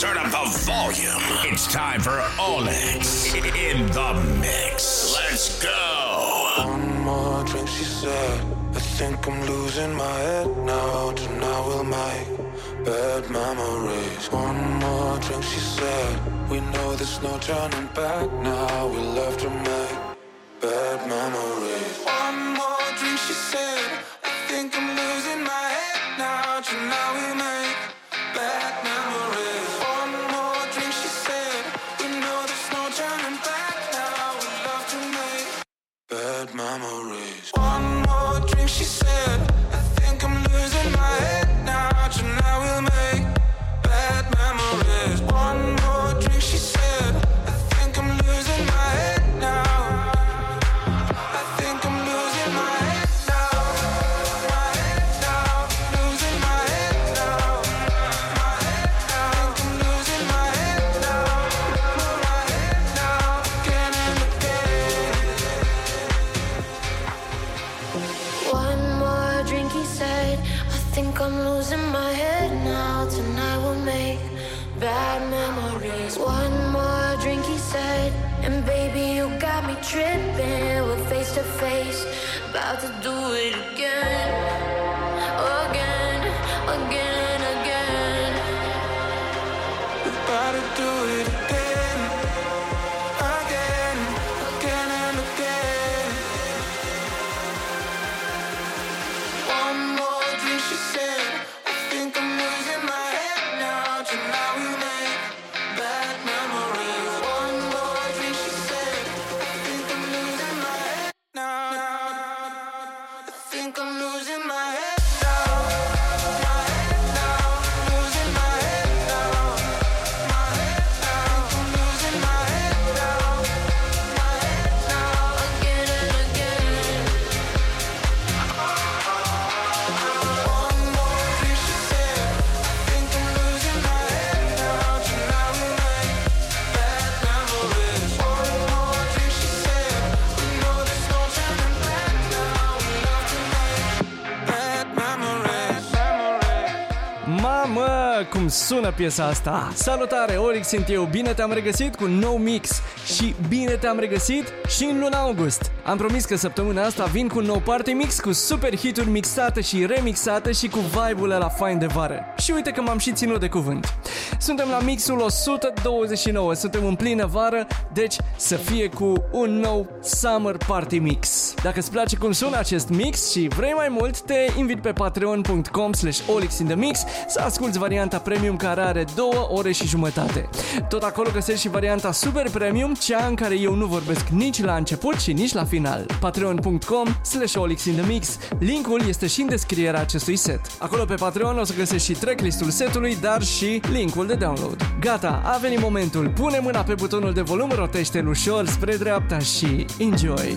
Turn up the volume. It's time for Olix in the mix. Let's go. One more drink, she said. I think I'm losing my head now. Tonight we'll make bad memories. One more drink, she said. We know there's no turning back now. We love to make bad memories. One more drink, she said. I think I'm losing my sună piesa asta! Salutare, Olix sunt eu, bine te-am regăsit cu un nou mix și bine te-am regăsit și în luna august. Am promis că săptămâna asta vin cu un nou party mix cu super hituri mixate și remixate și cu vibe-ul la fain de vară. Și uite că m-am și ținut de cuvânt. Suntem la mixul 129, suntem în plină vară, deci să fie cu un nou Summer Party Mix. Dacă îți place cum sună acest mix și vrei mai mult, te invit pe patreon.com slash olixinthemix să asculti varianta premium care are două ore și jumătate. Tot acolo găsești și varianta super premium, cea în care eu nu vorbesc nici la început și nici la final. patreon.com slash olixinthemix Linkul este și în descrierea acestui set. Acolo pe Patreon o să găsești și tracklistul setului, dar și linkul de download. Gata, a venit momentul. Pune mâna pe butonul de volum, rotește-l ușor spre dreapta și enjoy!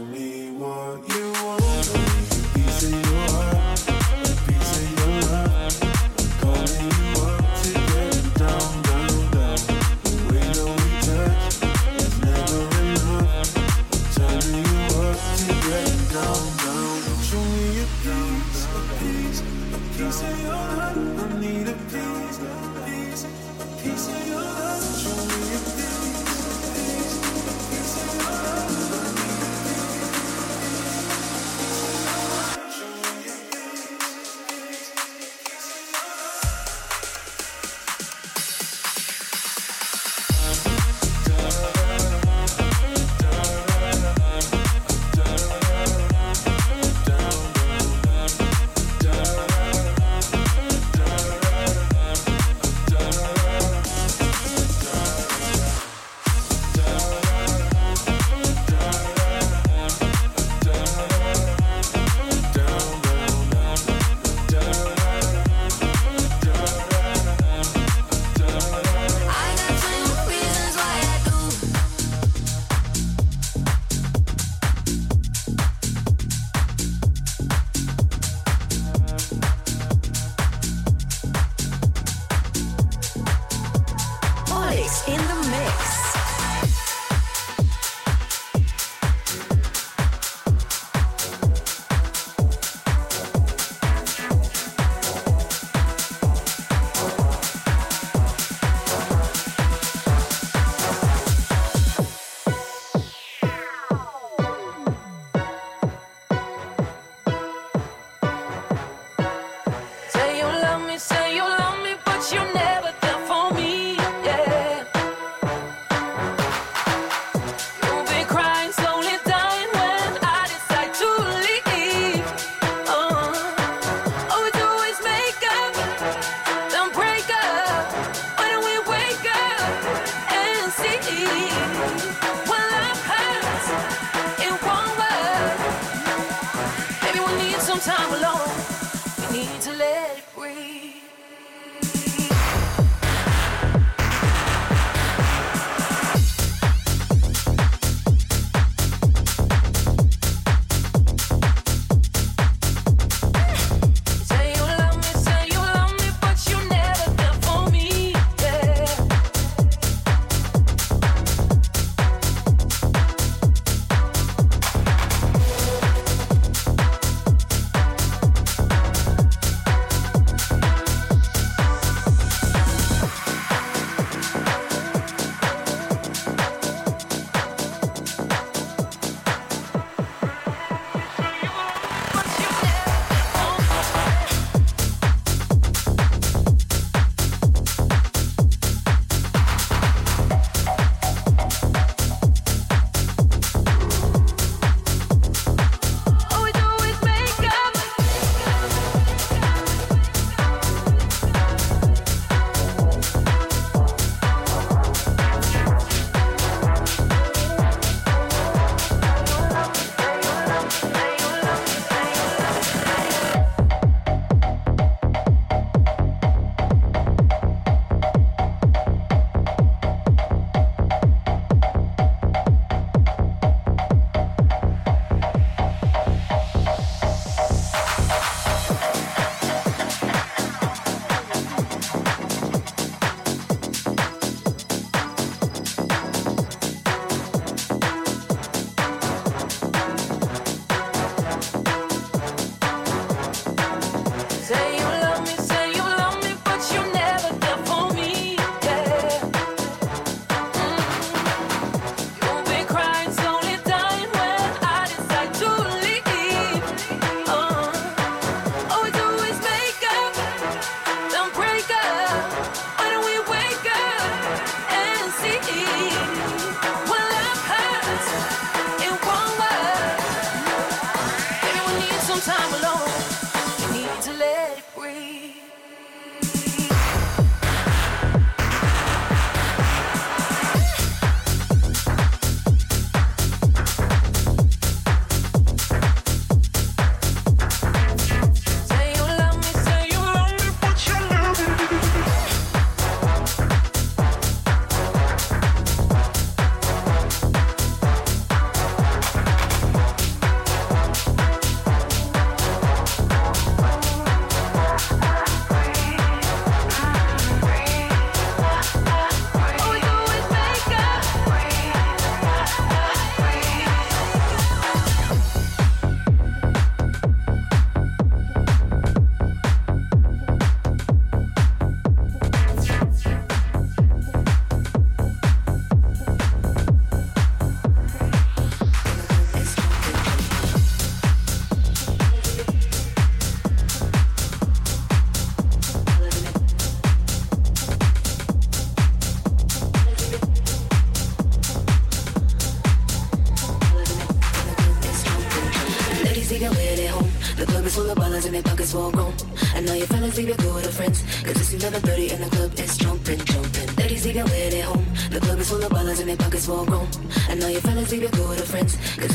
difference. Cause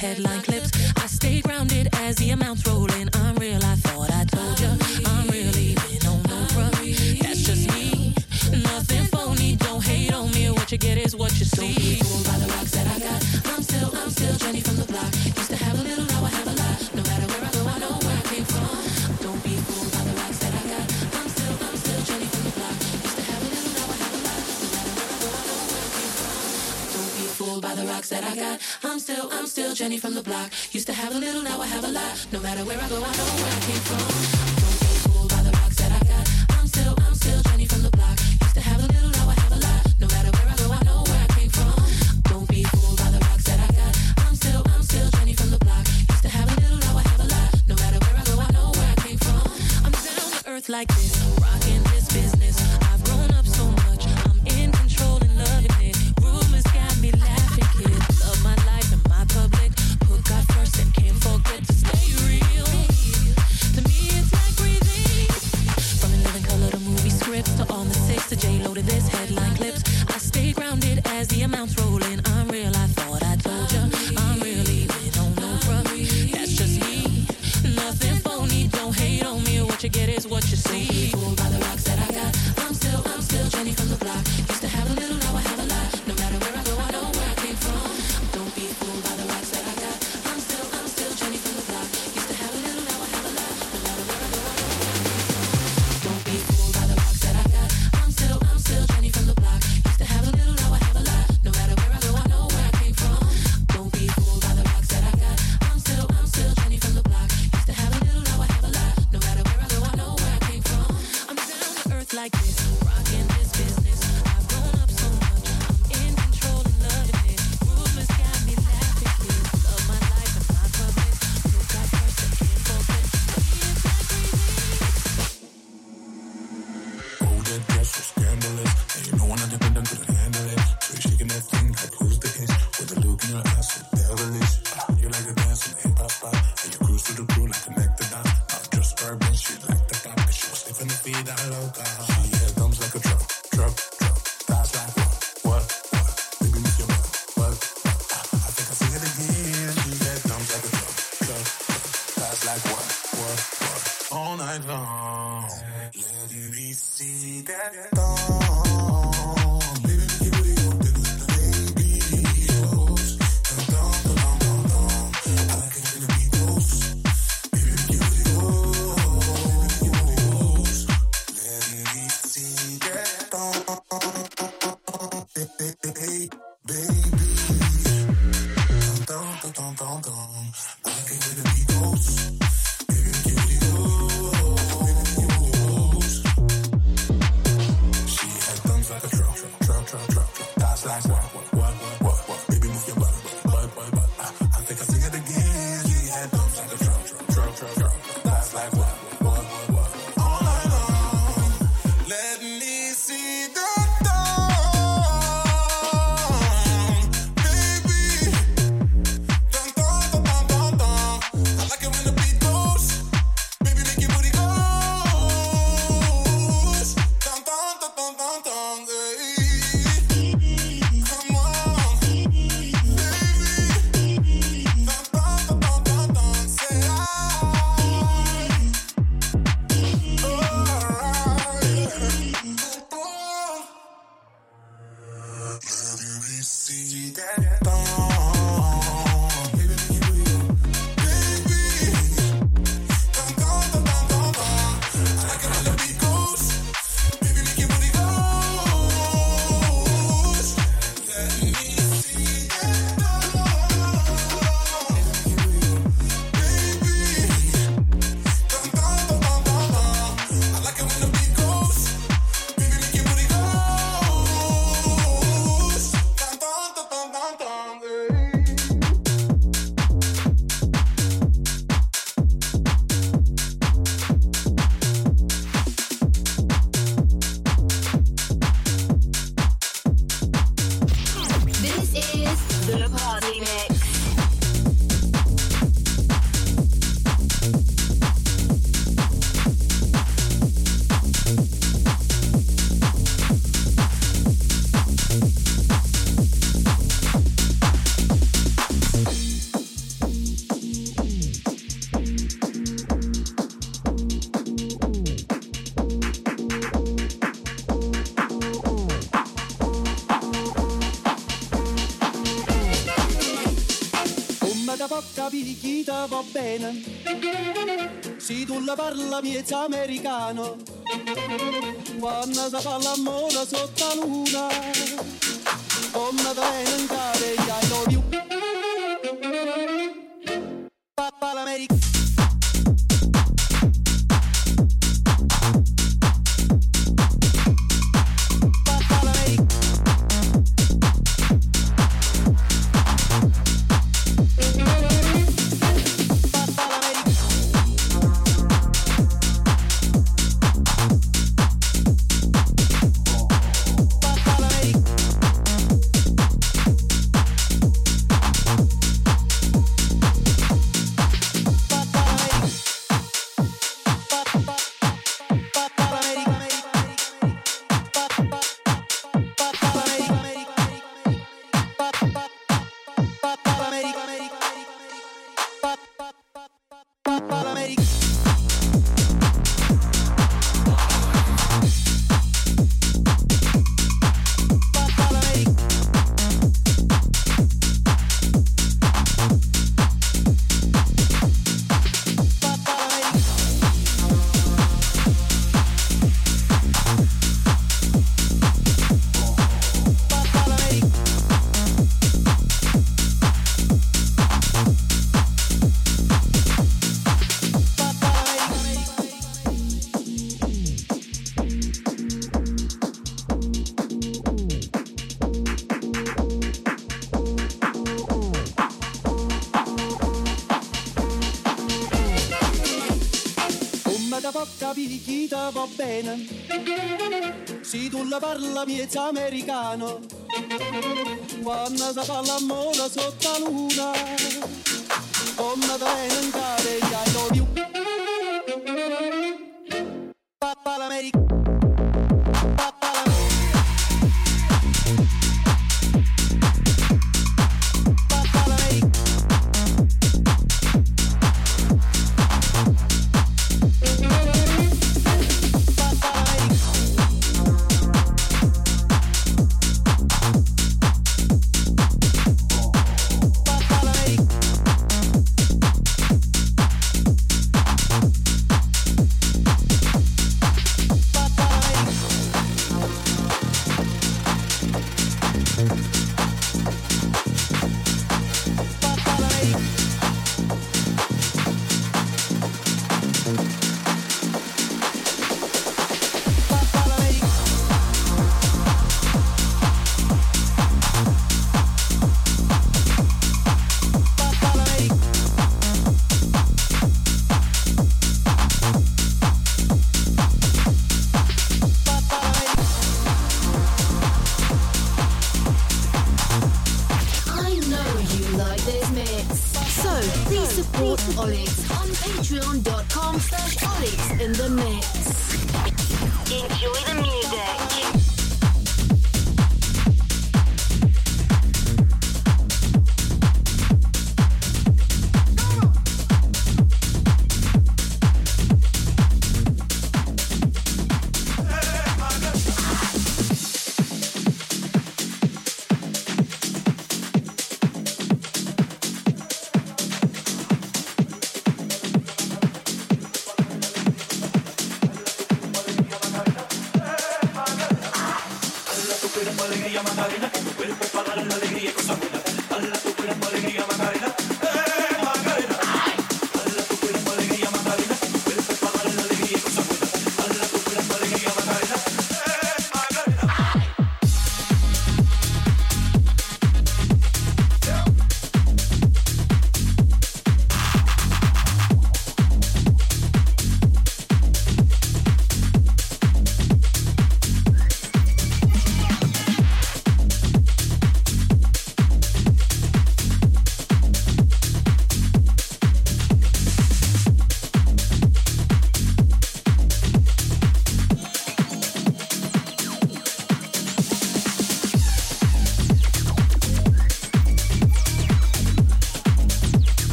headline Jenny from the block. Used to have a little, now I have a lot. No matter where I go, I know where I came from. It is is what you quando parla miezza americano, quando si parla mola sotto la luna, come venga da poca pirichita va bene. Se tu la parla miezza americano, quando si fa la mola sotto la luna, con la bene in care, I love you. Papa l'America. Papa l'America. Support Olix on patreon.com slash Olix in the mix. Enjoy the music.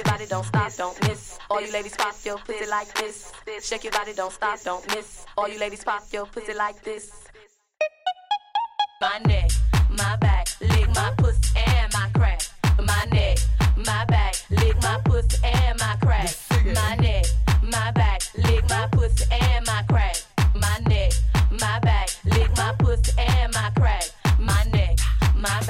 Your body, don't stop, don't miss. All you ladies pop your pussy like this, this. Shake your body, don't stop, don't miss. All you ladies pop your pussy like this. My neck, my back, lick my pussy and my crack. My neck, my back, lick my pussy and my crack. My neck, my back, lick my pussy and my crack. My neck, my back, lick my pussy and my crack. My neck, my back,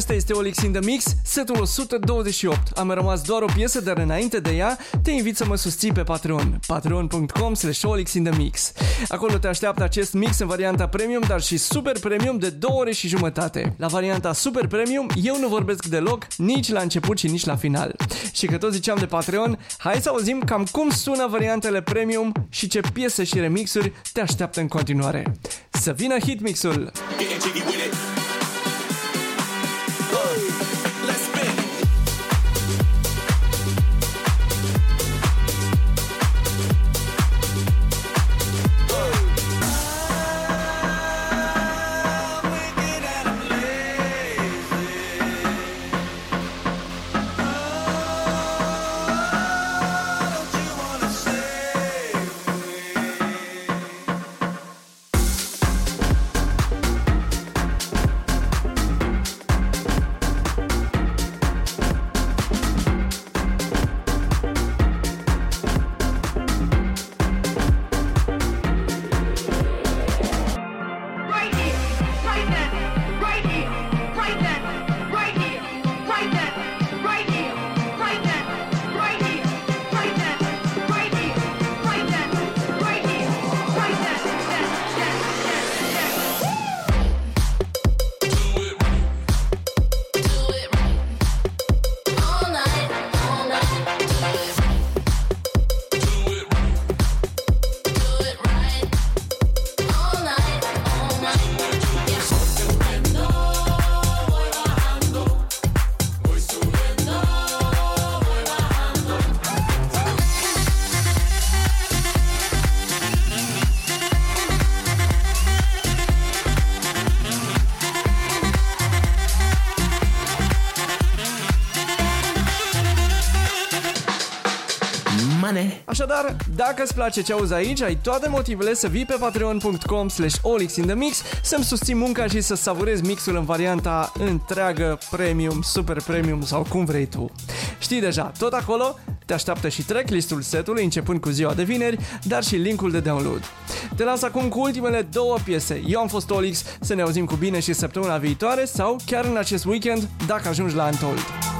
Acesta este Olix in the Mix, setul 128. Am rămas doar o piesă, dar înainte de ea, te invit să mă susții pe Patreon. patreon.com slash Olix in the Mix. Acolo te așteaptă acest mix în varianta premium, dar și super premium de 2 ore și jumătate. La varianta super premium, eu nu vorbesc deloc, nici la început și nici la final. Și că tot ziceam de Patreon, hai să auzim cam cum sună variantele premium și ce piese și remixuri te așteaptă în continuare. Să vină hitmixul! Getting Așadar, dacă îți place ce auzi aici, ai toate motivele să vii pe patreon.com slash olixinthemix să-mi susții munca și să savurezi mixul în varianta întreagă, premium, super premium sau cum vrei tu. Știi deja, tot acolo te așteaptă și tracklistul setului începând cu ziua de vineri, dar și linkul de download. Te las acum cu ultimele două piese. Eu am fost Olix, să ne auzim cu bine și săptămâna viitoare sau chiar în acest weekend dacă ajungi la Untold.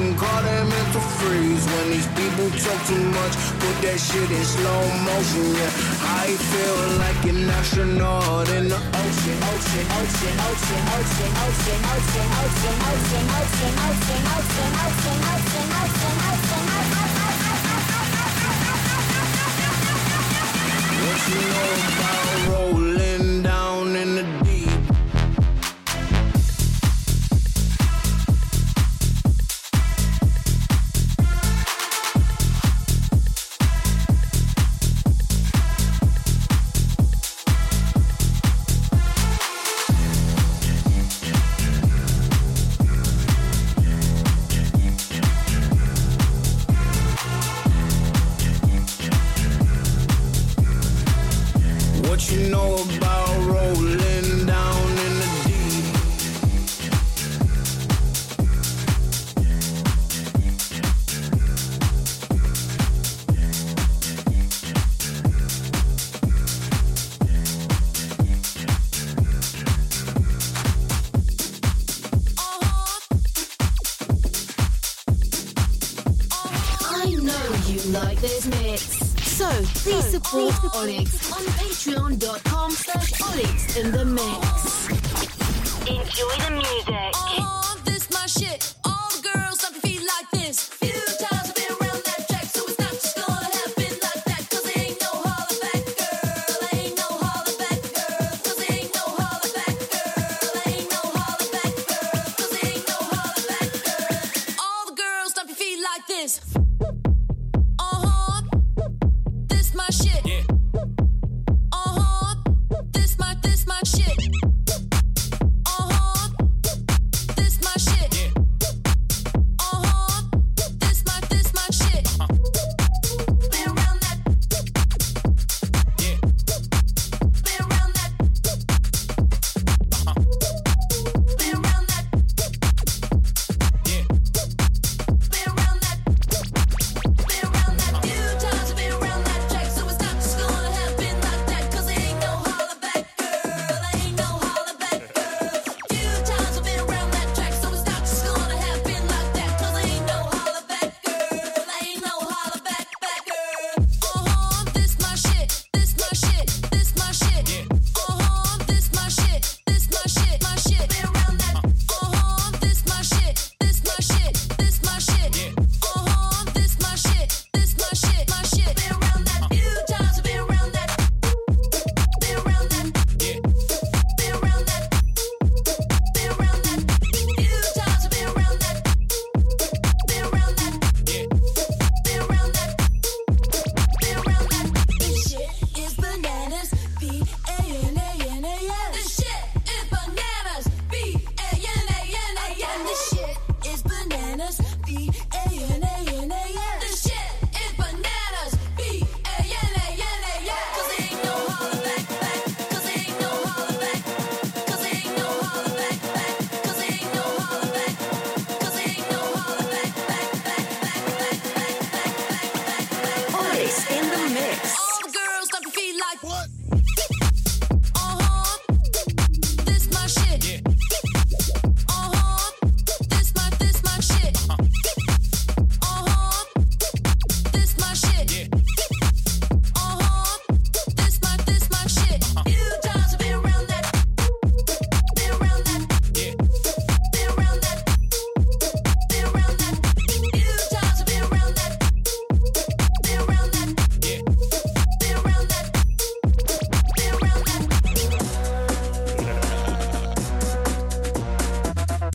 can call that mental freeze. When these people talk too much, put that shit in slow motion. Yeah, I feel like an astronaut in the ocean, ocean, ocean, ocean, ocean, ocean, ocean, ocean, ocean, ocean, ocean, ocean, ocean, ocean, ocean, ocean, ocean. What you know about rolling support Olix on patreon.com slash Olix in the mix. Enjoy the music. Uh-huh, this my shit.